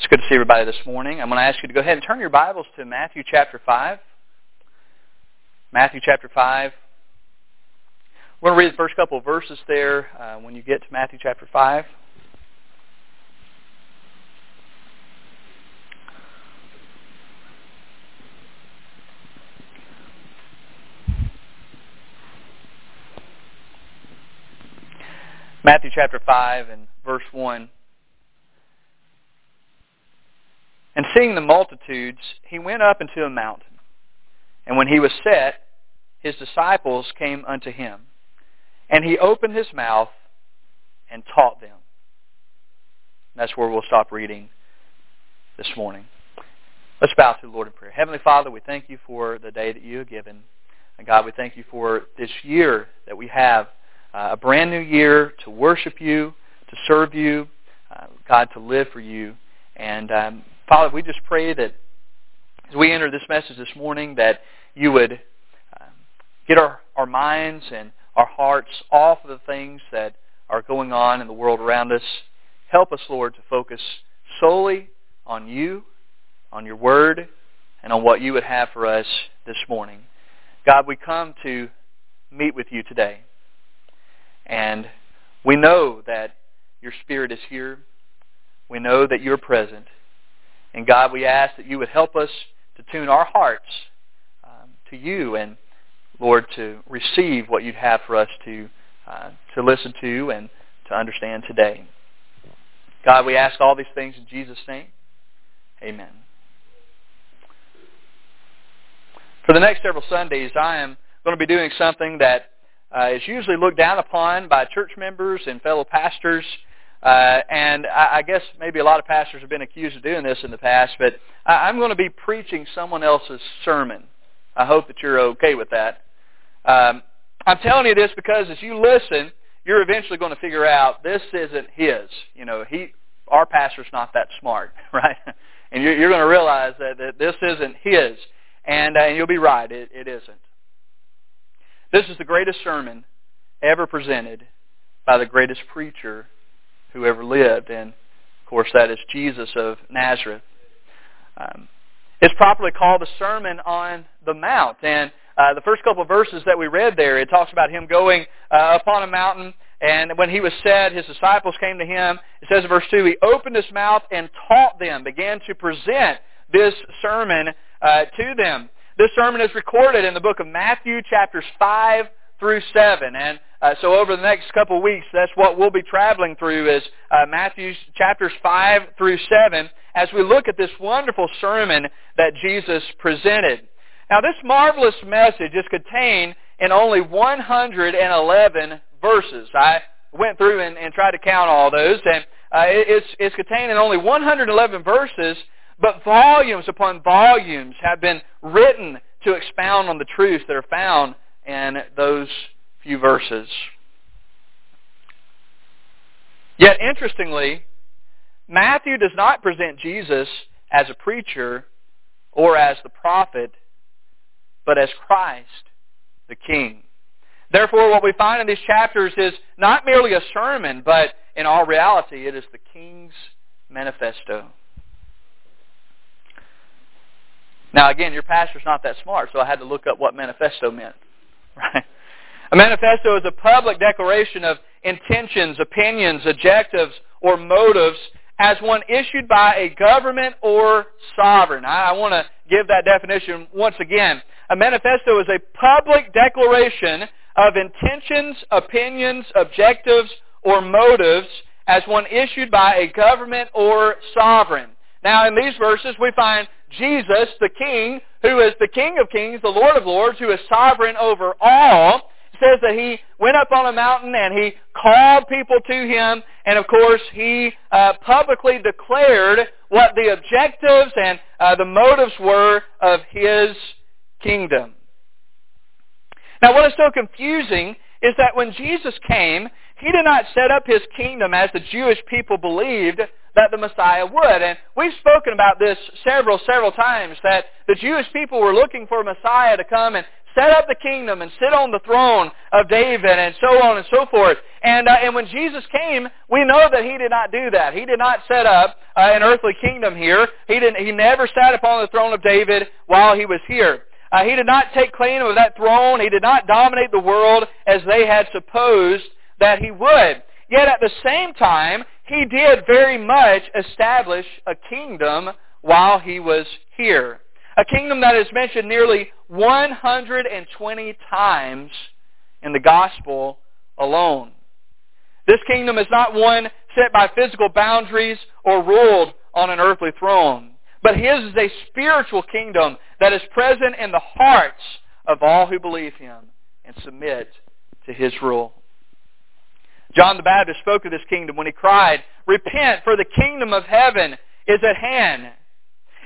It's good to see everybody this morning. I'm going to ask you to go ahead and turn your Bibles to Matthew chapter 5. Matthew chapter 5. We're going to read the first couple of verses there uh, when you get to Matthew chapter 5. Matthew chapter 5 and verse 1. And seeing the multitudes, he went up into a mountain. And when he was set, his disciples came unto him. And he opened his mouth and taught them. That's where we'll stop reading this morning. Let's bow to the Lord in prayer. Heavenly Father, we thank you for the day that you have given. And God, we thank you for this year that we have, uh, a brand new year to worship you, to serve you, uh, God, to live for you. And um, Father, we just pray that as we enter this message this morning, that you would uh, get our, our minds and our hearts off of the things that are going on in the world around us. Help us, Lord, to focus solely on you, on your word, and on what you would have for us this morning. God, we come to meet with you today. And we know that your Spirit is here. We know that you're present. And God, we ask that you would help us to tune our hearts um, to you and, Lord, to receive what you'd have for us to, uh, to listen to and to understand today. God, we ask all these things in Jesus' name. Amen. For the next several Sundays, I am going to be doing something that uh, is usually looked down upon by church members and fellow pastors. Uh, and I, I guess maybe a lot of pastors have been accused of doing this in the past, but I, I'm going to be preaching someone else's sermon. I hope that you're okay with that. Um, I'm telling you this because as you listen, you're eventually going to figure out this isn't his. You know, he, our pastor's not that smart, right? And you're, you're going to realize that, that this isn't his, and, uh, and you'll be right, it, it isn't. This is the greatest sermon ever presented by the greatest preacher who ever lived. And, of course, that is Jesus of Nazareth. Um, it's properly called the Sermon on the Mount. And uh, the first couple of verses that we read there, it talks about him going uh, upon a mountain. And when he was said, his disciples came to him. It says in verse 2, he opened his mouth and taught them, began to present this sermon uh, to them. This sermon is recorded in the book of Matthew, chapters 5 through 7. And uh, so over the next couple of weeks, that's what we'll be traveling through is uh, Matthew chapters 5 through 7 as we look at this wonderful sermon that Jesus presented. Now this marvelous message is contained in only 111 verses. I went through and, and tried to count all those, and uh, it's, it's contained in only 111 verses, but volumes upon volumes have been written to expound on the truths that are found in those few verses. Yet, interestingly, Matthew does not present Jesus as a preacher or as the prophet, but as Christ, the King. Therefore, what we find in these chapters is not merely a sermon, but in all reality, it is the King's manifesto. Now, again, your pastor's not that smart, so I had to look up what manifesto meant. Right? A manifesto is a public declaration of intentions, opinions, objectives, or motives as one issued by a government or sovereign. I want to give that definition once again. A manifesto is a public declaration of intentions, opinions, objectives, or motives as one issued by a government or sovereign. Now, in these verses, we find Jesus, the King, who is the King of kings, the Lord of lords, who is sovereign over all, says that he went up on a mountain and he called people to him. And of course, he uh, publicly declared what the objectives and uh, the motives were of his kingdom. Now, what is so confusing is that when Jesus came, he did not set up his kingdom as the Jewish people believed that the Messiah would. And we've spoken about this several, several times, that the Jewish people were looking for a Messiah to come and set up the kingdom and sit on the throne of David and so on and so forth. And, uh, and when Jesus came, we know that he did not do that. He did not set up uh, an earthly kingdom here. He, didn't, he never sat upon the throne of David while he was here. Uh, he did not take claim of that throne. He did not dominate the world as they had supposed that he would. Yet at the same time, he did very much establish a kingdom while he was here. A kingdom that is mentioned nearly 120 times in the gospel alone. This kingdom is not one set by physical boundaries or ruled on an earthly throne. But his is a spiritual kingdom that is present in the hearts of all who believe him and submit to his rule. John the Baptist spoke of this kingdom when he cried, Repent, for the kingdom of heaven is at hand.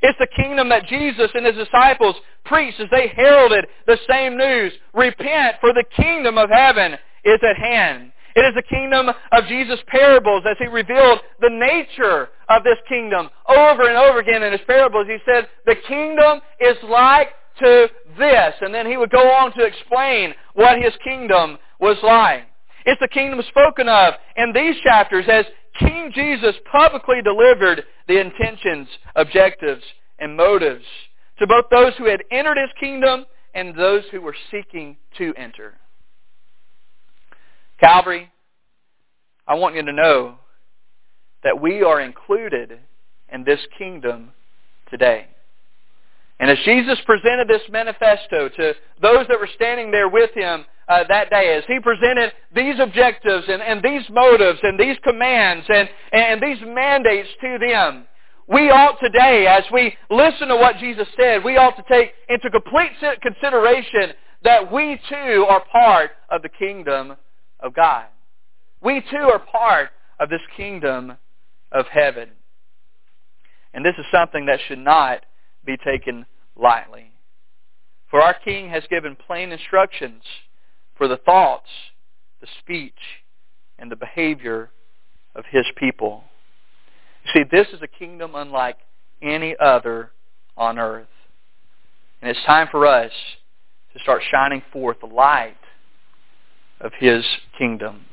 It's the kingdom that Jesus and his disciples preached as they heralded the same news. Repent, for the kingdom of heaven is at hand. It is the kingdom of Jesus' parables as he revealed the nature of this kingdom over and over again in his parables. He said, the kingdom is like to this. And then he would go on to explain what his kingdom was like. It's the kingdom spoken of in these chapters as King Jesus publicly delivered the intentions, objectives, and motives to both those who had entered his kingdom and those who were seeking to enter. Calvary, I want you to know that we are included in this kingdom today. And as Jesus presented this manifesto to those that were standing there with him uh, that day, as he presented these objectives and, and these motives and these commands and, and these mandates to them, we ought today, as we listen to what Jesus said, we ought to take into complete consideration that we too are part of the kingdom of God. We too are part of this kingdom of heaven. And this is something that should not be taken lightly. For our King has given plain instructions for the thoughts, the speech, and the behavior of his people. See, this is a kingdom unlike any other on earth. And it's time for us to start shining forth the light of his kingdom.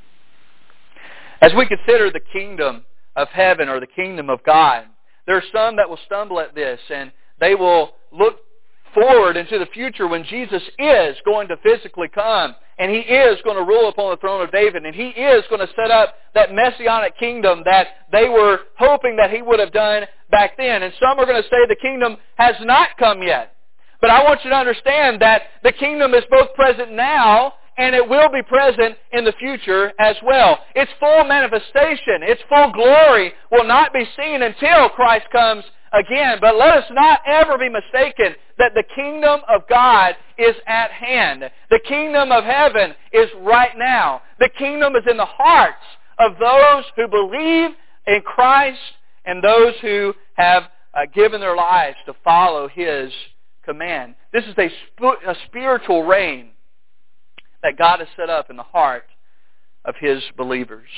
As we consider the kingdom of heaven or the kingdom of God, there are some that will stumble at this and they will look forward into the future when Jesus is going to physically come and he is going to rule upon the throne of David and he is going to set up that messianic kingdom that they were hoping that he would have done back then. And some are going to say the kingdom has not come yet. But I want you to understand that the kingdom is both present now and it will be present in the future as well. Its full manifestation, its full glory will not be seen until Christ comes again. But let us not ever be mistaken that the kingdom of God is at hand. The kingdom of heaven is right now. The kingdom is in the hearts of those who believe in Christ and those who have uh, given their lives to follow His command. This is a, sp- a spiritual reign that God has set up in the heart of His believers.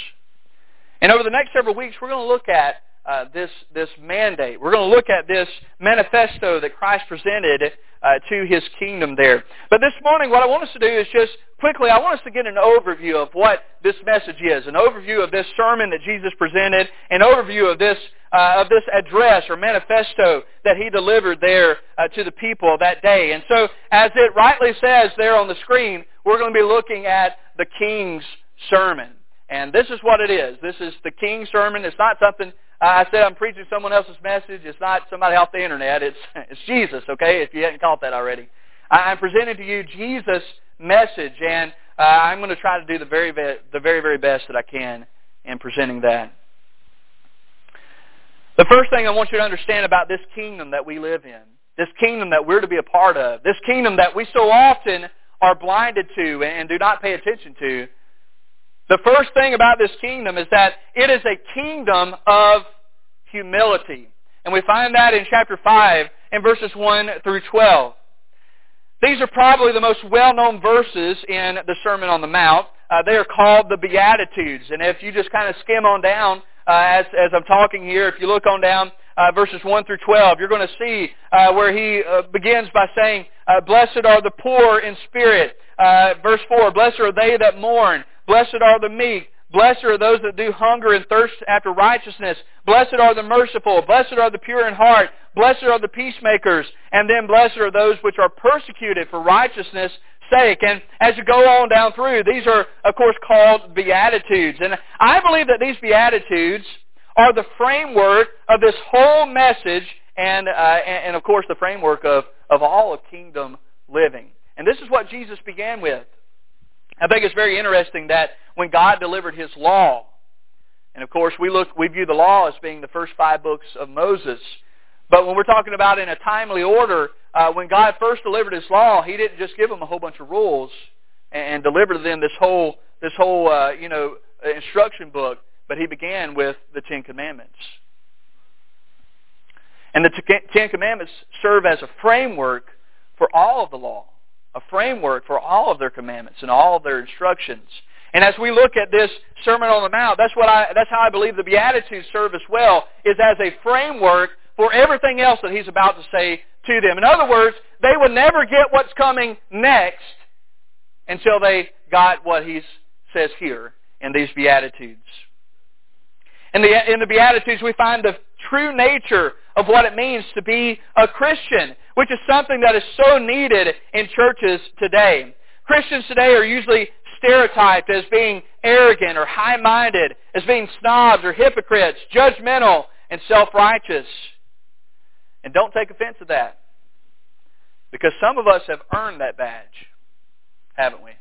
And over the next several weeks, we're going to look at uh, this this mandate. We're going to look at this manifesto that Christ presented uh, to His kingdom there. But this morning, what I want us to do is just quickly, I want us to get an overview of what this message is, an overview of this sermon that Jesus presented, an overview of this uh, of this address or manifesto that He delivered there uh, to the people that day. And so, as it rightly says there on the screen, we're going to be looking at the King's sermon. And this is what it is. This is the King's sermon. It's not something I said I'm preaching someone else's message. It's not somebody off the internet. It's it's Jesus. Okay, if you hadn't caught that already, I'm presenting to you Jesus' message, and uh, I'm going to try to do the very the very very best that I can in presenting that. The first thing I want you to understand about this kingdom that we live in, this kingdom that we're to be a part of, this kingdom that we so often are blinded to and do not pay attention to, the first thing about this kingdom is that it is a kingdom of humility. And we find that in chapter 5 in verses 1 through 12. These are probably the most well-known verses in the Sermon on the Mount. Uh, they are called the Beatitudes. And if you just kind of skim on down uh, as, as I'm talking here, if you look on down uh, verses 1 through 12, you're going to see uh, where he uh, begins by saying, uh, Blessed are the poor in spirit. Uh, verse 4, Blessed are they that mourn. Blessed are the meek. Blessed are those that do hunger and thirst after righteousness. Blessed are the merciful. Blessed are the pure in heart. Blessed are the peacemakers. And then blessed are those which are persecuted for righteousness' sake. And as you go on down through, these are, of course, called Beatitudes. And I believe that these Beatitudes are the framework of this whole message and, uh, and, and, of course, the framework of, of all of kingdom living. And this is what Jesus began with. I think it's very interesting that when God delivered his law, and of course we look we view the law as being the first five books of Moses, but when we're talking about in a timely order, uh, when God first delivered his law, he didn't just give them a whole bunch of rules and, and deliver to them this whole this whole uh, you know instruction book, but he began with the Ten Commandments. And the Ten Commandments serve as a framework for all of the law a framework for all of their commandments and all of their instructions. And as we look at this Sermon on the Mount, that's what I that's how I believe the Beatitudes serve as well, is as a framework for everything else that he's about to say to them. In other words, they would never get what's coming next until they got what he says here in these Beatitudes. In the, in the Beatitudes, we find the true nature of what it means to be a Christian, which is something that is so needed in churches today. Christians today are usually stereotyped as being arrogant or high-minded, as being snobs or hypocrites, judgmental and self-righteous. And don't take offense to that. Because some of us have earned that badge, haven't we?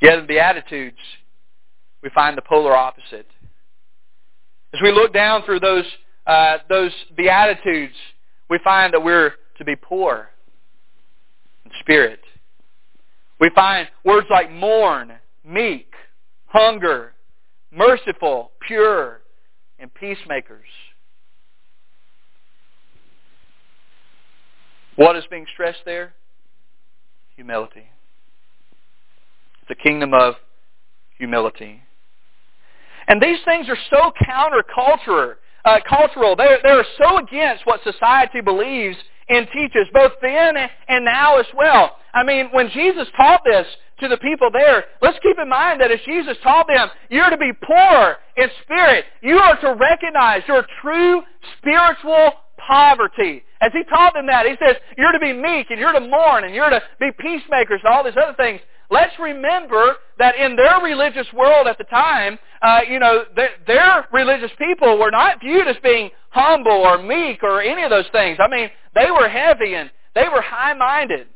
Yet in the Beatitudes, we find the polar opposite. As we look down through those, uh, those Beatitudes, we find that we're to be poor in spirit. We find words like mourn, meek, hunger, merciful, pure, and peacemakers. What is being stressed there? Humility. The kingdom of humility. And these things are so countercultural. Uh, cultural. They're, they're so against what society believes and teaches, both then and now as well. I mean, when Jesus taught this to the people there, let's keep in mind that as Jesus taught them, you're to be poor in spirit. You are to recognize your true spiritual poverty. As he taught them that, he says, you're to be meek and you're to mourn and you're to be peacemakers and all these other things. Let's remember that in their religious world at the time, uh, you know, their, their religious people were not viewed as being humble or meek or any of those things. I mean, they were heavy and they were high-minded.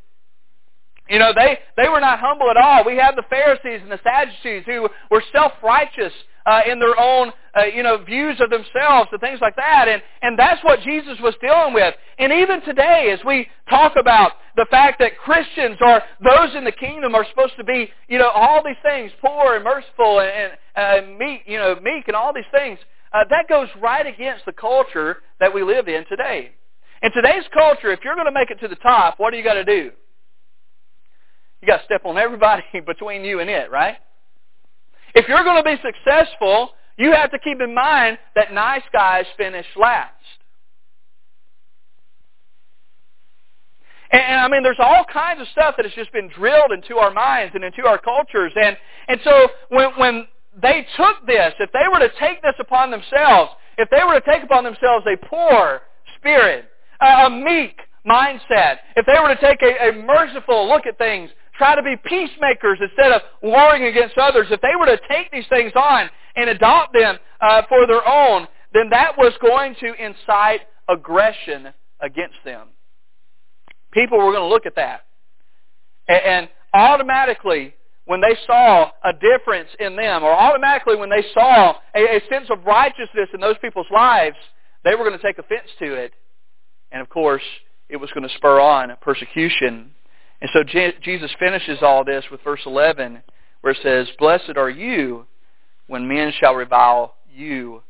You know, they, they were not humble at all. We have the Pharisees and the Sadducees who were self-righteous uh, in their own, uh, you know, views of themselves and things like that. And, and that's what Jesus was dealing with. And even today, as we talk about the fact that Christians or those in the kingdom are supposed to be, you know, all these things, poor and merciful and, and uh, meek, you know, meek and all these things, uh, that goes right against the culture that we live in today. In today's culture, if you're going to make it to the top, what do you got to do? You got to step on everybody between you and it, right? If you're going to be successful, you have to keep in mind that nice guys finish last. And, and, I mean, there's all kinds of stuff that has just been drilled into our minds and into our cultures. And, and so when, when they took this, if they were to take this upon themselves, if they were to take upon themselves a poor spirit, a, a meek mindset, if they were to take a, a merciful look at things, try to be peacemakers instead of warring against others, if they were to take these things on and adopt them uh, for their own, then that was going to incite aggression against them. People were going to look at that. And, and automatically, when they saw a difference in them, or automatically when they saw a, a sense of righteousness in those people's lives, they were going to take offense to it. And of course, it was going to spur on persecution and so Jesus finishes all this with verse 11 where it says, Blessed are you when men shall revile you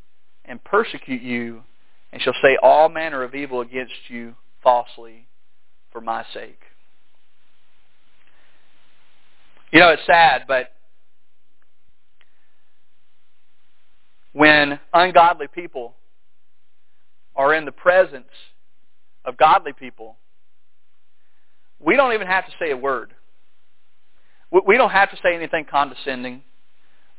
and persecute you and shall say all manner of evil against you falsely for my sake. You know, it's sad, but when ungodly people are in the presence of godly people, we don't even have to say a word. We don't have to say anything condescending.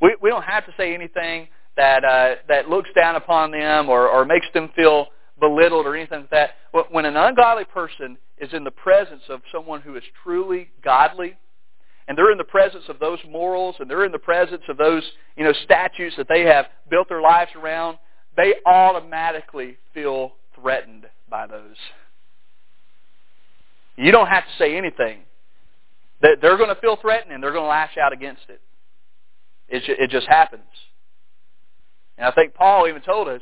We, we don't have to say anything that uh, that looks down upon them or, or makes them feel belittled or anything like that. When an ungodly person is in the presence of someone who is truly godly, and they're in the presence of those morals, and they're in the presence of those you know statutes that they have built their lives around, they automatically feel threatened by those. You don't have to say anything. They're going to feel threatened and they're going to lash out against it. It just happens. And I think Paul even told us,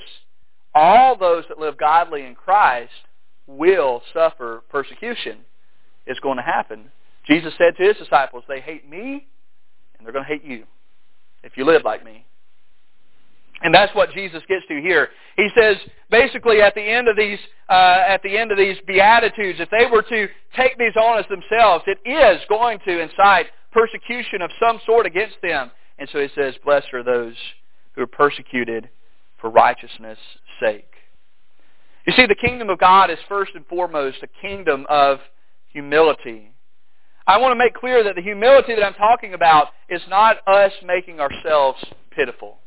all those that live godly in Christ will suffer persecution. It's going to happen. Jesus said to his disciples, they hate me and they're going to hate you if you live like me. And that's what Jesus gets to here. He says, basically, at the end of these, uh, at the end of these beatitudes, if they were to take these on as themselves, it is going to incite persecution of some sort against them. And so he says, blessed are those who are persecuted for righteousness' sake. You see, the kingdom of God is first and foremost a kingdom of humility. I want to make clear that the humility that I'm talking about is not us making ourselves pitiful.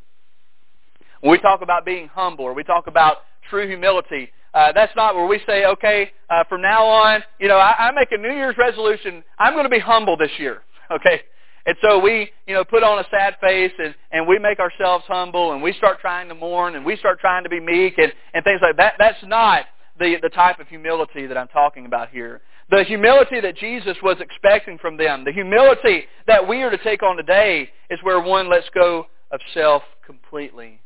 When we talk about being humble or we talk about true humility, uh, that's not where we say, okay, uh, from now on, you know, I, I make a New Year's resolution. I'm going to be humble this year. Okay, and so we, you know, put on a sad face and, and we make ourselves humble and we start trying to mourn and we start trying to be meek and, and things like that. That's not the, the type of humility that I'm talking about here. The humility that Jesus was expecting from them, the humility that we are to take on today is where one lets go of self completely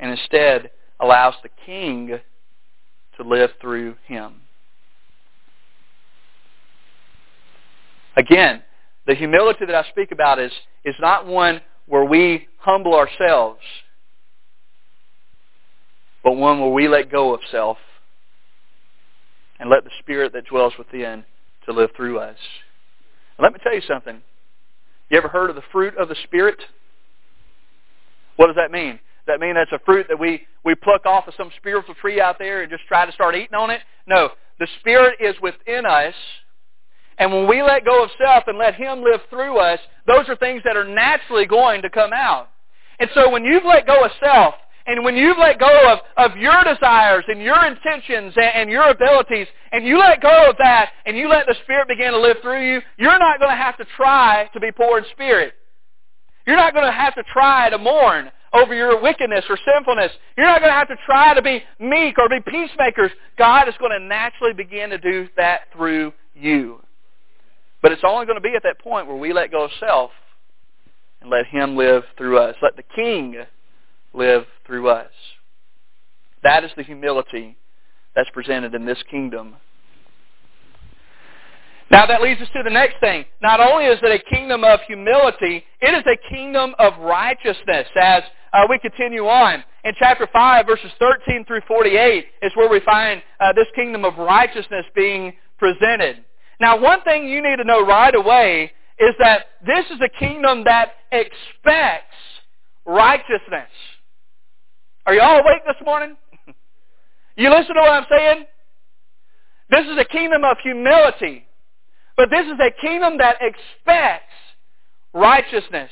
and instead allows the king to live through him. Again, the humility that I speak about is, is not one where we humble ourselves, but one where we let go of self and let the Spirit that dwells within to live through us. And let me tell you something. You ever heard of the fruit of the Spirit? What does that mean? That mean that's a fruit that we, we pluck off of some spiritual tree out there and just try to start eating on it? No. The Spirit is within us. And when we let go of self and let Him live through us, those are things that are naturally going to come out. And so when you've let go of self, and when you've let go of, of your desires and your intentions and, and your abilities, and you let go of that, and you let the Spirit begin to live through you, you're not going to have to try to be poor in spirit. You're not going to have to try to mourn over your wickedness or sinfulness. You're not going to have to try to be meek or be peacemakers. God is going to naturally begin to do that through you. But it's only going to be at that point where we let go of self and let Him live through us. Let the King live through us. That is the humility that's presented in this kingdom now that leads us to the next thing. Not only is it a kingdom of humility, it is a kingdom of righteousness as uh, we continue on. In chapter 5, verses 13 through 48 is where we find uh, this kingdom of righteousness being presented. Now one thing you need to know right away is that this is a kingdom that expects righteousness. Are you all awake this morning? you listen to what I'm saying? This is a kingdom of humility. But this is a kingdom that expects righteousness.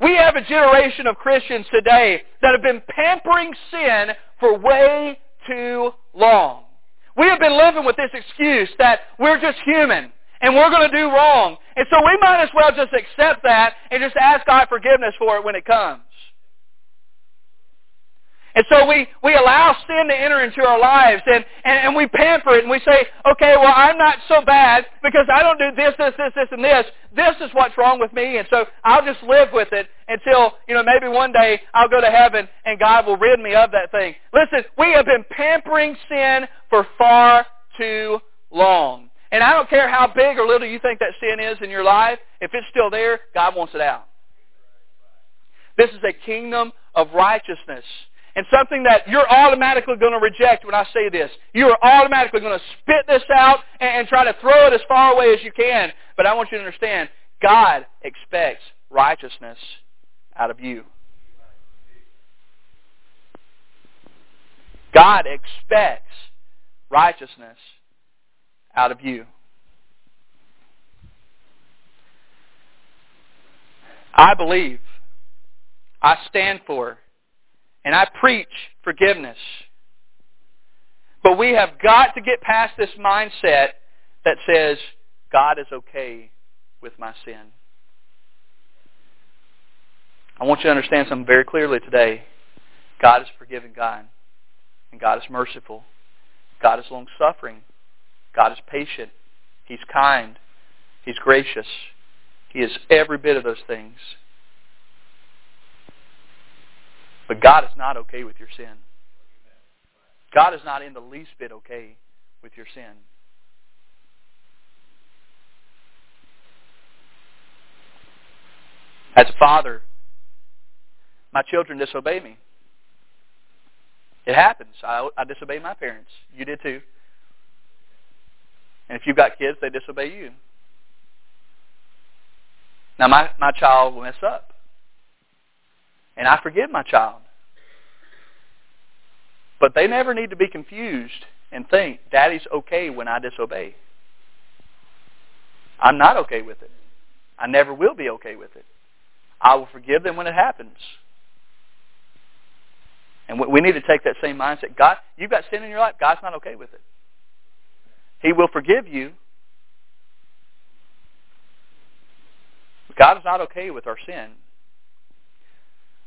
We have a generation of Christians today that have been pampering sin for way too long. We have been living with this excuse that we're just human and we're going to do wrong. And so we might as well just accept that and just ask God forgiveness for it when it comes. And so we, we allow sin to enter into our lives and, and, and we pamper it and we say, okay, well, I'm not so bad because I don't do this, this, this, this, and this. This is what's wrong with me. And so I'll just live with it until, you know, maybe one day I'll go to heaven and God will rid me of that thing. Listen, we have been pampering sin for far too long. And I don't care how big or little you think that sin is in your life. If it's still there, God wants it out. This is a kingdom of righteousness and something that you're automatically going to reject when I say this. You are automatically going to spit this out and, and try to throw it as far away as you can. But I want you to understand, God expects righteousness out of you. God expects righteousness out of you. I believe, I stand for, and I preach forgiveness. But we have got to get past this mindset that says, God is okay with my sin. I want you to understand something very clearly today. God is forgiving God. And God is merciful. God is long-suffering. God is patient. He's kind. He's gracious. He is every bit of those things. But God is not okay with your sin. God is not in the least bit okay with your sin. As a father, my children disobey me. It happens. I, I disobey my parents. You did too. And if you've got kids, they disobey you. Now, my, my child will mess up. And I forgive my child. But they never need to be confused and think, Daddy's okay when I disobey. I'm not okay with it. I never will be okay with it. I will forgive them when it happens. And we need to take that same mindset. God, you've got sin in your life. God's not okay with it. He will forgive you. God is not okay with our sin.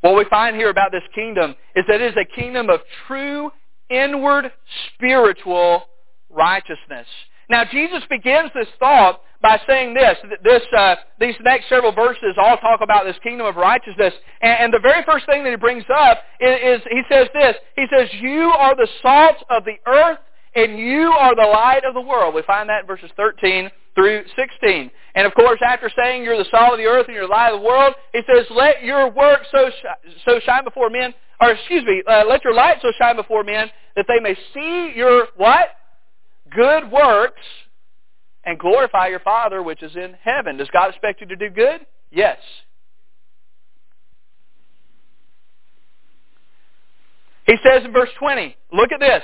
What we find here about this kingdom is that it is a kingdom of true inward spiritual righteousness. Now Jesus begins this thought by saying this. This uh, these next several verses all talk about this kingdom of righteousness, and, and the very first thing that he brings up is, is he says this. He says, "You are the salt of the earth, and you are the light of the world." We find that in verses 13 through 16. And of course, after saying you're the salt of the earth and you're the light of the world, he says, "Let your work so sh- so shine before men." Or excuse me, uh, let your light so shine before men that they may see your what? Good works and glorify your Father which is in heaven. Does God expect you to do good? Yes. He says in verse 20, look at this.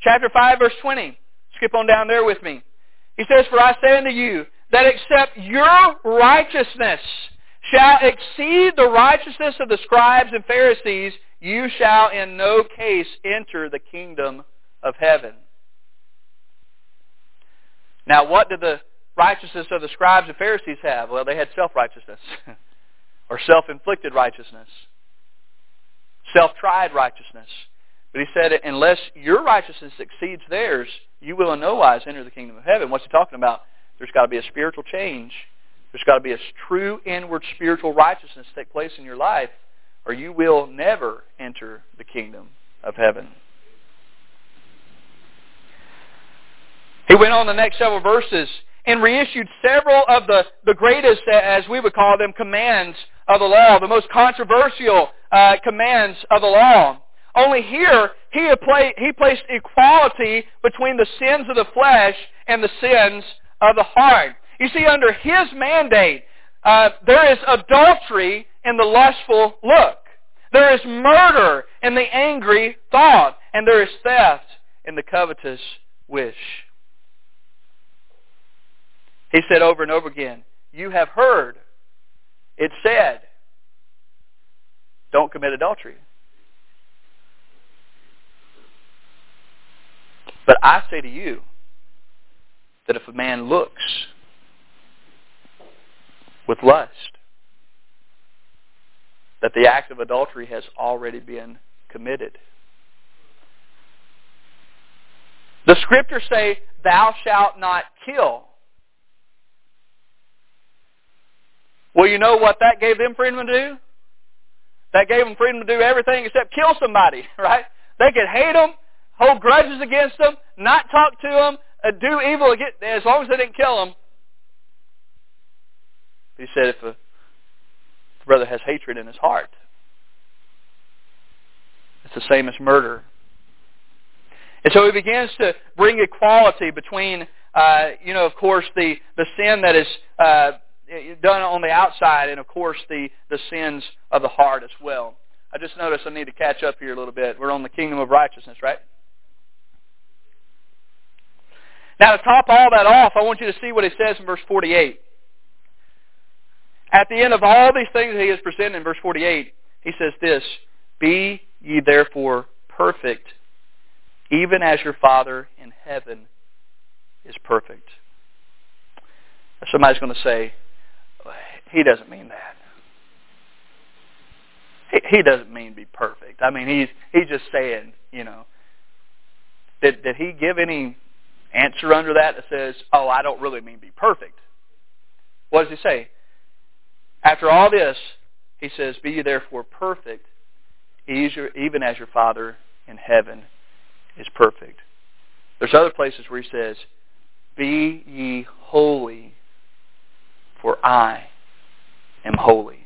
Chapter 5, verse 20. Skip on down there with me. He says, For I say unto you, that except your righteousness shall exceed the righteousness of the scribes and Pharisees, you shall in no case enter the kingdom of heaven. Now, what did the righteousness of the scribes and Pharisees have? Well, they had self-righteousness or self-inflicted righteousness, self-tried righteousness. But he said, unless your righteousness exceeds theirs, you will in no wise enter the kingdom of heaven. What's he talking about? There's got to be a spiritual change. There's got to be a true inward spiritual righteousness take place in your life, or you will never enter the kingdom of heaven. He went on the next several verses and reissued several of the, the greatest, as we would call them, commands of the law, the most controversial uh, commands of the law. Only here, he, he placed equality between the sins of the flesh and the sins of the heart. You see, under his mandate, uh, there is adultery in the lustful look. There is murder in the angry thought. And there is theft in the covetous wish. He said over and over again, you have heard it said, don't commit adultery. But I say to you that if a man looks with lust, that the act of adultery has already been committed. The scriptures say, thou shalt not kill. Well, you know what that gave them freedom to do? That gave them freedom to do everything except kill somebody, right? They could hate them, hold grudges against them, not talk to them, uh, do evil against, as long as they didn't kill them. He said if a brother has hatred in his heart, it's the same as murder. And so he begins to bring equality between, uh, you know, of course, the, the sin that is uh, done on the outside and, of course, the, the sins of the heart as well. I just noticed I need to catch up here a little bit. We're on the kingdom of righteousness, right? Now to top all that off, I want you to see what he says in verse 48. At the end of all these things that he has presented in verse 48, he says this, Be ye therefore perfect, even as your Father in heaven is perfect. Somebody's going to say, he doesn't mean that. He, he doesn't mean be perfect. I mean, he's he's just saying, you know. Did did he give any answer under that that says, "Oh, I don't really mean be perfect"? What does he say? After all this, he says, "Be ye therefore perfect, even as your Father in heaven is perfect." There's other places where he says, "Be ye holy, for I am holy."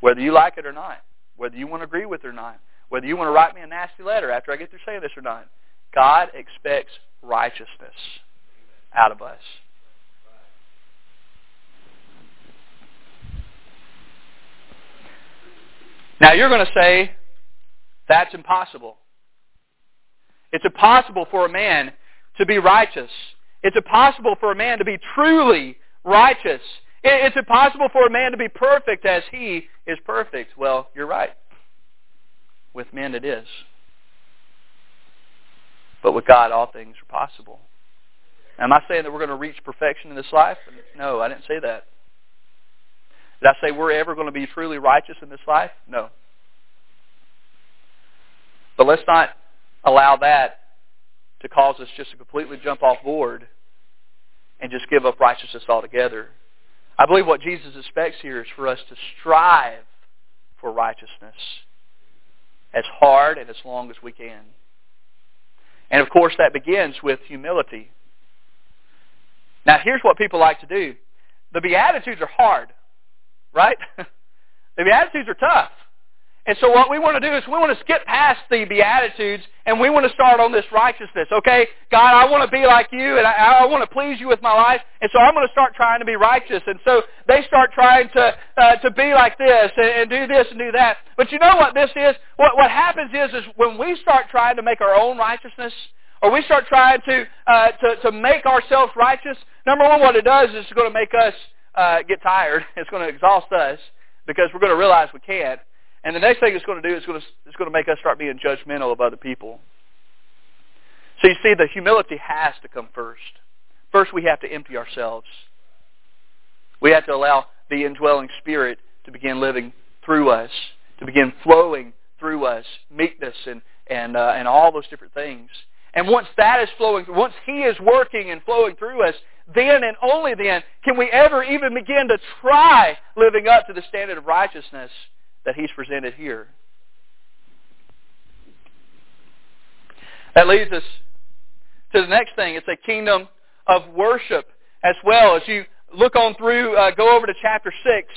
Whether you like it or not, whether you want to agree with it or not, whether you want to write me a nasty letter after I get through saying this or not, God expects righteousness out of us. Now you're going to say, that's impossible. It's impossible for a man to be righteous. It's impossible for a man to be truly righteous. It's impossible for a man to be perfect as he is perfect. Well, you're right. With men it is. But with God, all things are possible. Am I saying that we're going to reach perfection in this life? No, I didn't say that. Did I say we're ever going to be truly righteous in this life? No. But let's not allow that to cause us just to completely jump off board and just give up righteousness altogether. I believe what Jesus expects here is for us to strive for righteousness as hard and as long as we can. And of course that begins with humility. Now here's what people like to do. The Beatitudes are hard, right? the Beatitudes are tough. And so what we want to do is we want to skip past the Beatitudes and we want to start on this righteousness. Okay, God, I want to be like you and I, I want to please you with my life. And so I'm going to start trying to be righteous. And so they start trying to uh, to be like this and, and do this and do that. But you know what this is? What what happens is is when we start trying to make our own righteousness or we start trying to uh, to to make ourselves righteous. Number one, what it does is it's going to make us uh, get tired. It's going to exhaust us because we're going to realize we can't. And the next thing it's going to do is going to, it's going to make us start being judgmental of other people. So you see, the humility has to come first. First, we have to empty ourselves. We have to allow the indwelling spirit to begin living through us, to begin flowing through us, meekness and, and, uh, and all those different things. And once that is flowing, once He is working and flowing through us, then and only then can we ever even begin to try living up to the standard of righteousness that he's presented here. That leads us to the next thing. It's a kingdom of worship as well. As you look on through, uh, go over to chapter 6.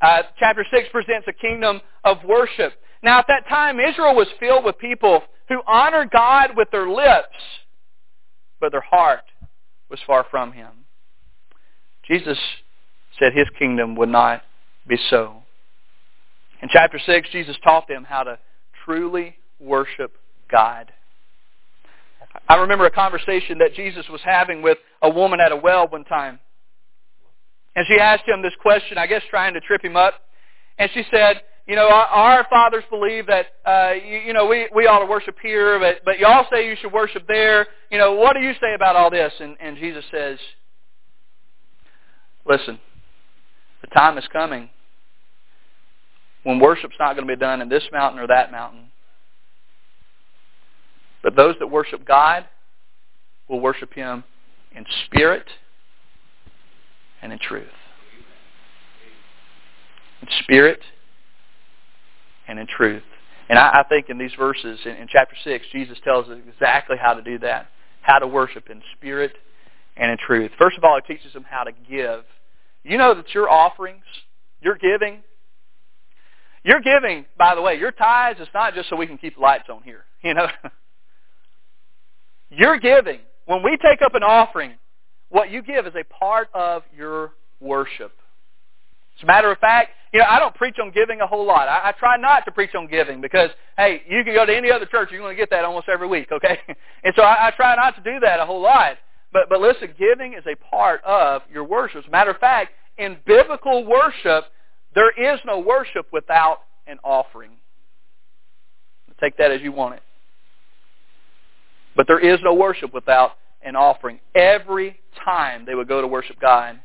Uh, chapter 6 presents a kingdom of worship. Now at that time, Israel was filled with people who honored God with their lips, but their heart was far from him. Jesus said his kingdom would not be so. In chapter 6, Jesus taught them how to truly worship God. I remember a conversation that Jesus was having with a woman at a well one time. And she asked him this question, I guess trying to trip him up. And she said, you know, our, our fathers believe that, uh, you, you know, we, we ought to worship here, but, but y'all say you should worship there. You know, what do you say about all this? And, and Jesus says, listen, the time is coming when worship's not going to be done in this mountain or that mountain. But those that worship God will worship Him in spirit and in truth. In spirit and in truth. And I, I think in these verses, in, in chapter 6, Jesus tells us exactly how to do that. How to worship in spirit and in truth. First of all, He teaches them how to give. You know that your offerings, your giving, your giving, by the way, your tithes is not just so we can keep lights on here. You know, your giving, when we take up an offering, what you give is a part of your worship. As a matter of fact, you know, I don't preach on giving a whole lot. I, I try not to preach on giving because, hey, you can go to any other church, you're going to get that almost every week, okay? and so I, I try not to do that a whole lot. But, but listen, giving is a part of your worship. As a matter of fact, in biblical worship, there is no worship without an offering. Take that as you want it. But there is no worship without an offering. Every time they would go to worship God,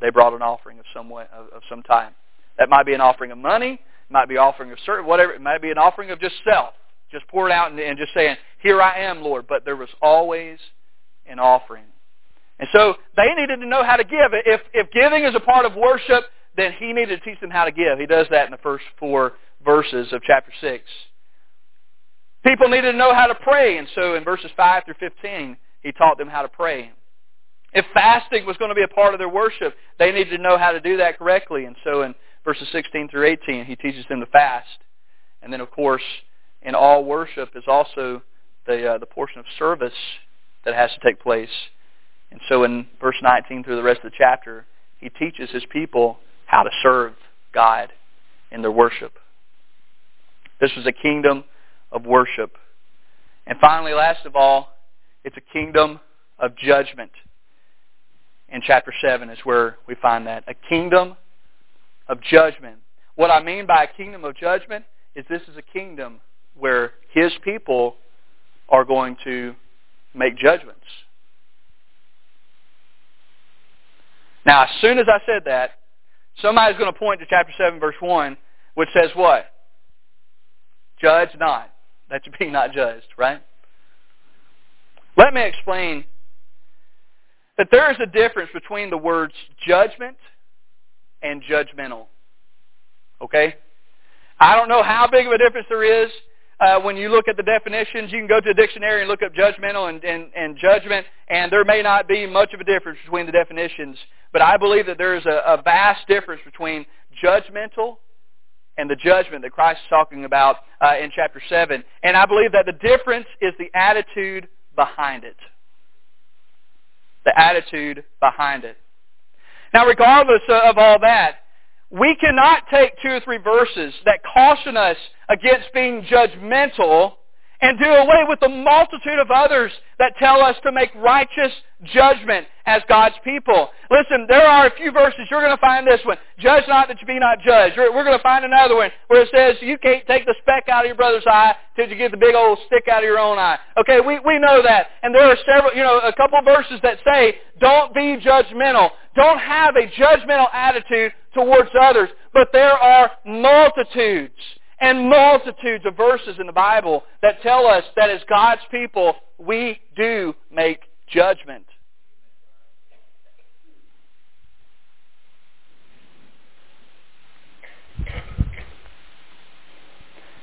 they brought an offering of some way, of, of some time. That might be an offering of money, it might be offering of certain whatever. It might be an offering of just self, just pour it out and, and just saying, "Here I am, Lord." But there was always an offering. And so they needed to know how to give. If, if giving is a part of worship, then he needed to teach them how to give. He does that in the first four verses of chapter 6. People needed to know how to pray, and so in verses 5 through 15, he taught them how to pray. If fasting was going to be a part of their worship, they needed to know how to do that correctly. And so in verses 16 through 18, he teaches them to fast. And then, of course, in all worship is also the, uh, the portion of service that has to take place. And so in verse 19 through the rest of the chapter, he teaches his people how to serve God in their worship. This was a kingdom of worship. And finally, last of all, it's a kingdom of judgment. In chapter 7 is where we find that. A kingdom of judgment. What I mean by a kingdom of judgment is this is a kingdom where his people are going to make judgments. Now, as soon as I said that, somebody's going to point to chapter 7, verse 1, which says what? Judge not, that you be not judged, right? Let me explain that there is a difference between the words judgment and judgmental. Okay? I don't know how big of a difference there is uh, when you look at the definitions, you can go to a dictionary and look up judgmental and, and, and judgment, and there may not be much of a difference between the definitions. But I believe that there is a, a vast difference between judgmental and the judgment that Christ is talking about uh, in chapter 7. And I believe that the difference is the attitude behind it. The attitude behind it. Now, regardless of all that, we cannot take two or three verses that caution us against being judgmental and do away with the multitude of others that tell us to make righteous judgment as God's people. Listen, there are a few verses. You're going to find this one. Judge not that you be not judged. We're going to find another one where it says you can't take the speck out of your brother's eye till you get the big old stick out of your own eye. Okay, we, we know that. And there are several, you know, a couple verses that say don't be judgmental. Don't have a judgmental attitude towards others. But there are multitudes and multitudes of verses in the Bible that tell us that as God's people, we do make judgment.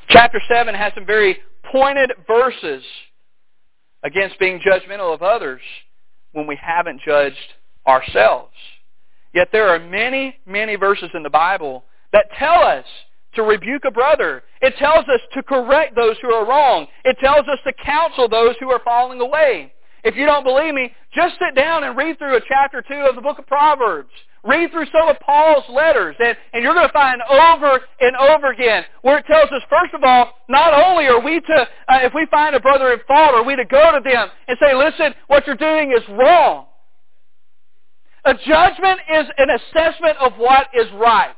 Chapter 7 has some very pointed verses against being judgmental of others when we haven't judged ourselves. Yet there are many, many verses in the Bible that tell us to rebuke a brother. It tells us to correct those who are wrong. It tells us to counsel those who are falling away. If you don't believe me, just sit down and read through a chapter 2 of the book of Proverbs. Read through some of Paul's letters, and, and you're going to find over and over again where it tells us, first of all, not only are we to, uh, if we find a brother in fault, are we to go to them and say, listen, what you're doing is wrong. A judgment is an assessment of what is right.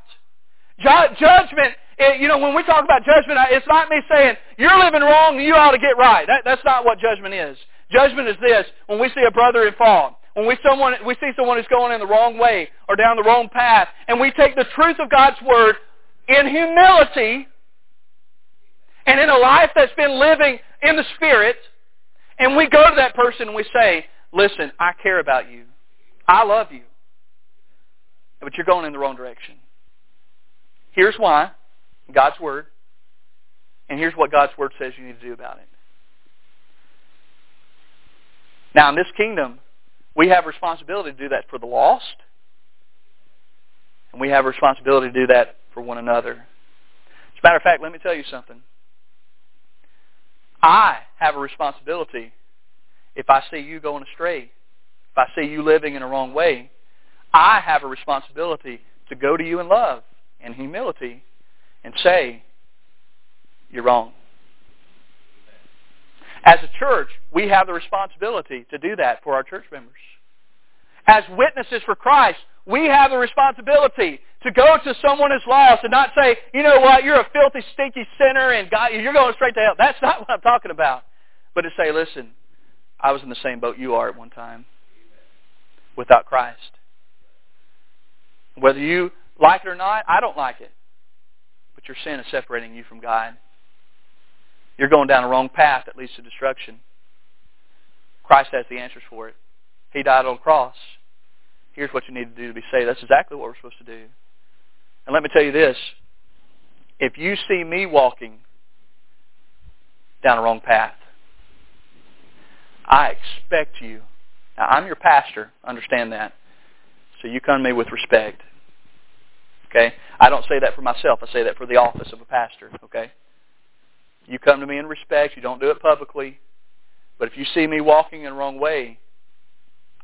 Ju- judgment it, you know, when we talk about judgment, it's not me saying, you're living wrong you ought to get right. That, that's not what judgment is. Judgment is this, when we see a brother in fault, when we, someone, we see someone who's going in the wrong way or down the wrong path, and we take the truth of God's Word in humility and in a life that's been living in the Spirit, and we go to that person and we say, listen, I care about you. I love you. But you're going in the wrong direction. Here's why. God's Word. And here's what God's Word says you need to do about it. Now, in this kingdom, we have responsibility to do that for the lost. And we have responsibility to do that for one another. As a matter of fact, let me tell you something. I have a responsibility if I see you going astray, if I see you living in a wrong way, I have a responsibility to go to you in love and humility and say, you're wrong. As a church, we have the responsibility to do that for our church members. As witnesses for Christ, we have the responsibility to go to someone who's lost and not say, you know what, you're a filthy, stinky sinner and God, you're going straight to hell. That's not what I'm talking about. But to say, listen, I was in the same boat you are at one time without Christ. Whether you like it or not, I don't like it. But your sin is separating you from God. You're going down a wrong path that leads to destruction. Christ has the answers for it. He died on the cross. Here's what you need to do to be saved. That's exactly what we're supposed to do. And let me tell you this. If you see me walking down a wrong path, I expect you. Now, I'm your pastor. Understand that. So you come to me with respect. Okay? I don't say that for myself. I say that for the office of a pastor. Okay? You come to me in respect. You don't do it publicly. But if you see me walking in the wrong way,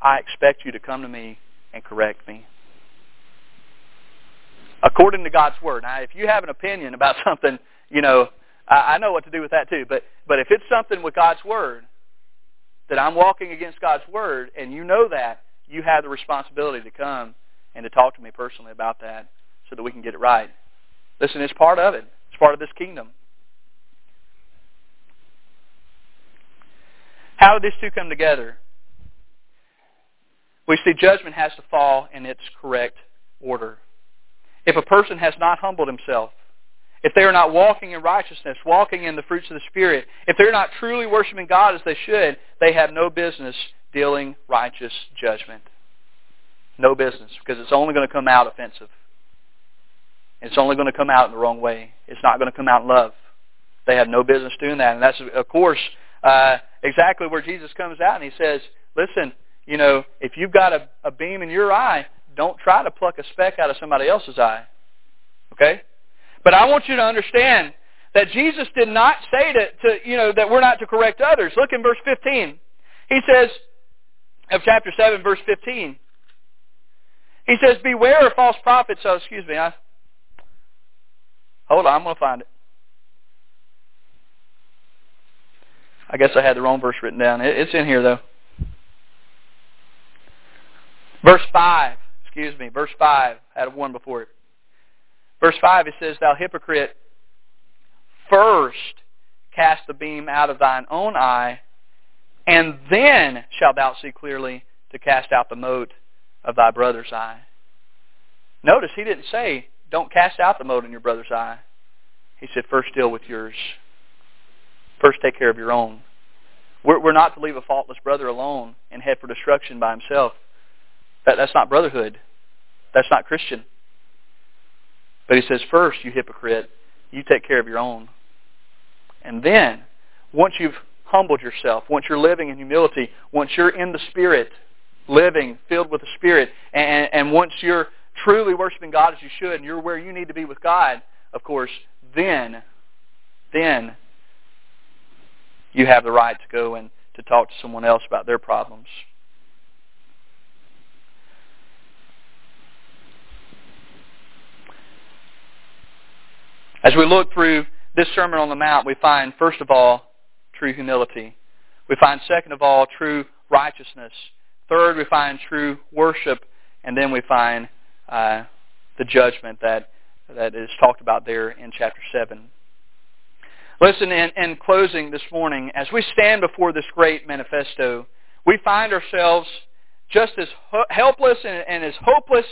I expect you to come to me and correct me. According to God's Word. Now, if you have an opinion about something, you know, I, know what to do with that too. But, but if it's something with God's Word, that I'm walking against God's Word, and you know that, you have the responsibility to come and to talk to me personally about that so that we can get it right. Listen, it's part of it. It's part of this kingdom. How do these two come together? We see judgment has to fall in its correct order. If a person has not humbled himself, if they are not walking in righteousness, walking in the fruits of the Spirit, if they're not truly worshiping God as they should, they have no business dealing righteous judgment. No business, because it's only going to come out offensive. It's only going to come out in the wrong way. It's not going to come out in love. They have no business doing that. And that's, of course, uh, exactly where Jesus comes out and he says, listen, you know, if you've got a, a beam in your eye, don't try to pluck a speck out of somebody else's eye. Okay? But I want you to understand that Jesus did not say to, to you know, that we're not to correct others. Look in verse 15. He says, of chapter 7, verse 15. He says, beware of false prophets. Oh, excuse me. I, hold on, I'm going to find it. I guess I had the wrong verse written down. It's in here, though. Verse 5. Excuse me. Verse 5. I had one before it. Verse 5, it says, Thou hypocrite, first cast the beam out of thine own eye, and then shalt thou see clearly to cast out the mote of thy brother's eye. Notice he didn't say, don't cast out the mote in your brother's eye. He said, first deal with yours. First take care of your own. We're, we're not to leave a faultless brother alone and head for destruction by himself. That, that's not brotherhood. That's not Christian. But he says, first, you hypocrite, you take care of your own. And then, once you've humbled yourself, once you're living in humility, once you're in the Spirit, living, filled with the Spirit, and, and once you're truly worshiping God as you should, and you're where you need to be with God, of course, then, then you have the right to go and to talk to someone else about their problems. As we look through this Sermon on the Mount, we find, first of all, true humility. We find, second of all, true righteousness. Third, we find true worship. And then we find uh, the judgment that, that is talked about there in chapter 7. Listen, in, in closing this morning, as we stand before this great manifesto, we find ourselves just as helpless and, and as hopeless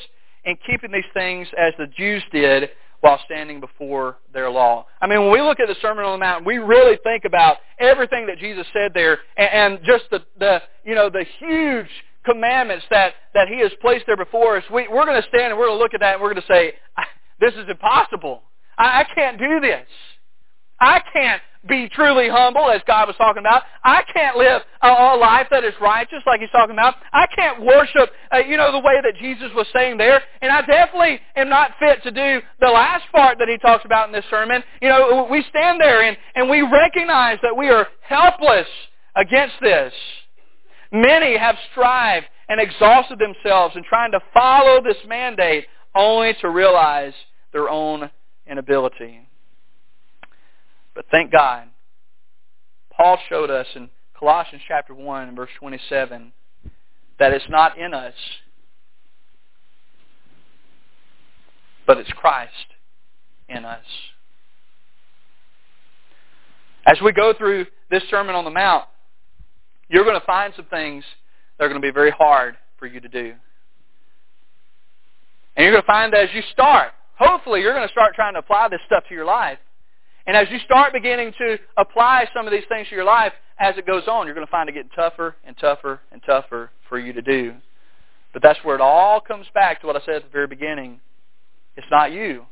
in keeping these things as the Jews did while standing before their law. I mean, when we look at the Sermon on the Mount, we really think about everything that Jesus said there and, and just the, the, you know, the huge commandments that, that he has placed there before us. We, we're going to stand and we're going to look at that and we're going to say, this is impossible. I, I can't do this. I can't be truly humble, as God was talking about. I can't live a, a life that is righteous, like He's talking about. I can't worship, uh, you know, the way that Jesus was saying there. And I definitely am not fit to do the last part that He talks about in this sermon. You know, we stand there and, and we recognize that we are helpless against this. Many have strived and exhausted themselves in trying to follow this mandate only to realize their own inability. But thank God, Paul showed us in Colossians chapter 1 and verse 27 that it's not in us, but it's Christ in us. As we go through this Sermon on the Mount, you're going to find some things that are going to be very hard for you to do. And you're going to find as you start, hopefully you're going to start trying to apply this stuff to your life. And as you start beginning to apply some of these things to your life, as it goes on, you're going to find it getting tougher and tougher and tougher for you to do. But that's where it all comes back to what I said at the very beginning. It's not you.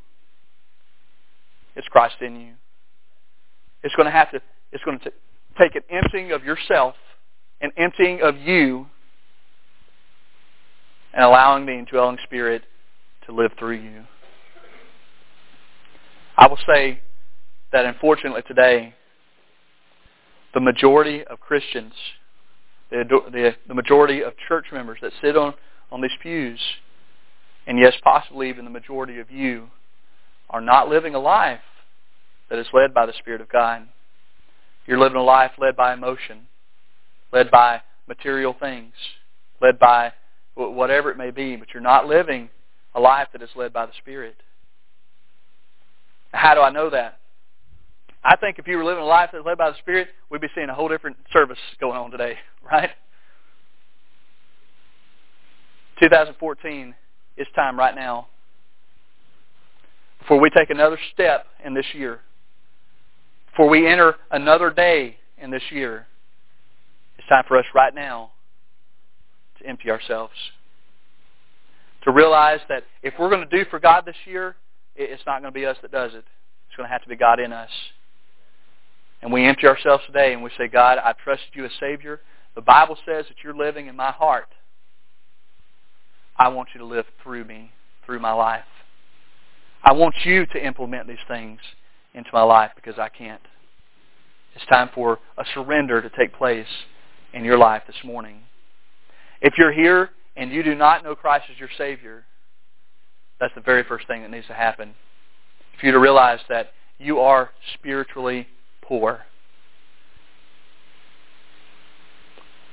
It's Christ in you. It's going to have to, it's going to take an emptying of yourself, an emptying of you, and allowing the indwelling Spirit to live through you. I will say that unfortunately today, the majority of Christians, the, the, the majority of church members that sit on, on these pews, and yes, possibly even the majority of you, are not living a life that is led by the Spirit of God. You're living a life led by emotion, led by material things, led by whatever it may be, but you're not living a life that is led by the Spirit. How do I know that? I think if you were living a life that's led by the Spirit, we'd be seeing a whole different service going on today, right? 2014 is time right now before we take another step in this year, before we enter another day in this year. It's time for us right now to empty ourselves. To realize that if we're going to do for God this year, it's not going to be us that does it. It's going to have to be God in us and we empty ourselves today and we say, God, I trust you as Savior. The Bible says that you're living in my heart. I want you to live through me, through my life. I want you to implement these things into my life because I can't. It's time for a surrender to take place in your life this morning. If you're here and you do not know Christ as your Savior, that's the very first thing that needs to happen. For you to realize that you are spiritually poor.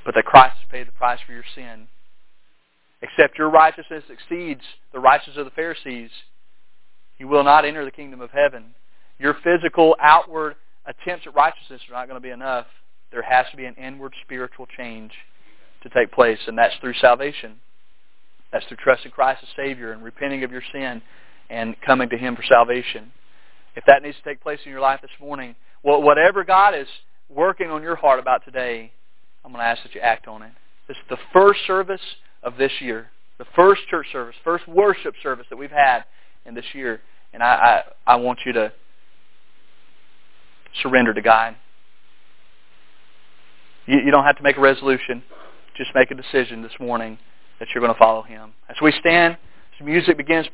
But that Christ has paid the price for your sin. Except your righteousness exceeds the righteousness of the Pharisees, you will not enter the kingdom of heaven. Your physical, outward attempts at righteousness are not going to be enough. There has to be an inward spiritual change to take place, and that's through salvation. That's through trusting Christ as Savior and repenting of your sin and coming to Him for salvation. If that needs to take place in your life this morning, well, whatever God is working on your heart about today, I'm going to ask that you act on it. This is the first service of this year, the first church service, first worship service that we've had in this year. And I, I, I want you to surrender to God. You, you don't have to make a resolution. Just make a decision this morning that you're going to follow Him. As we stand, as music begins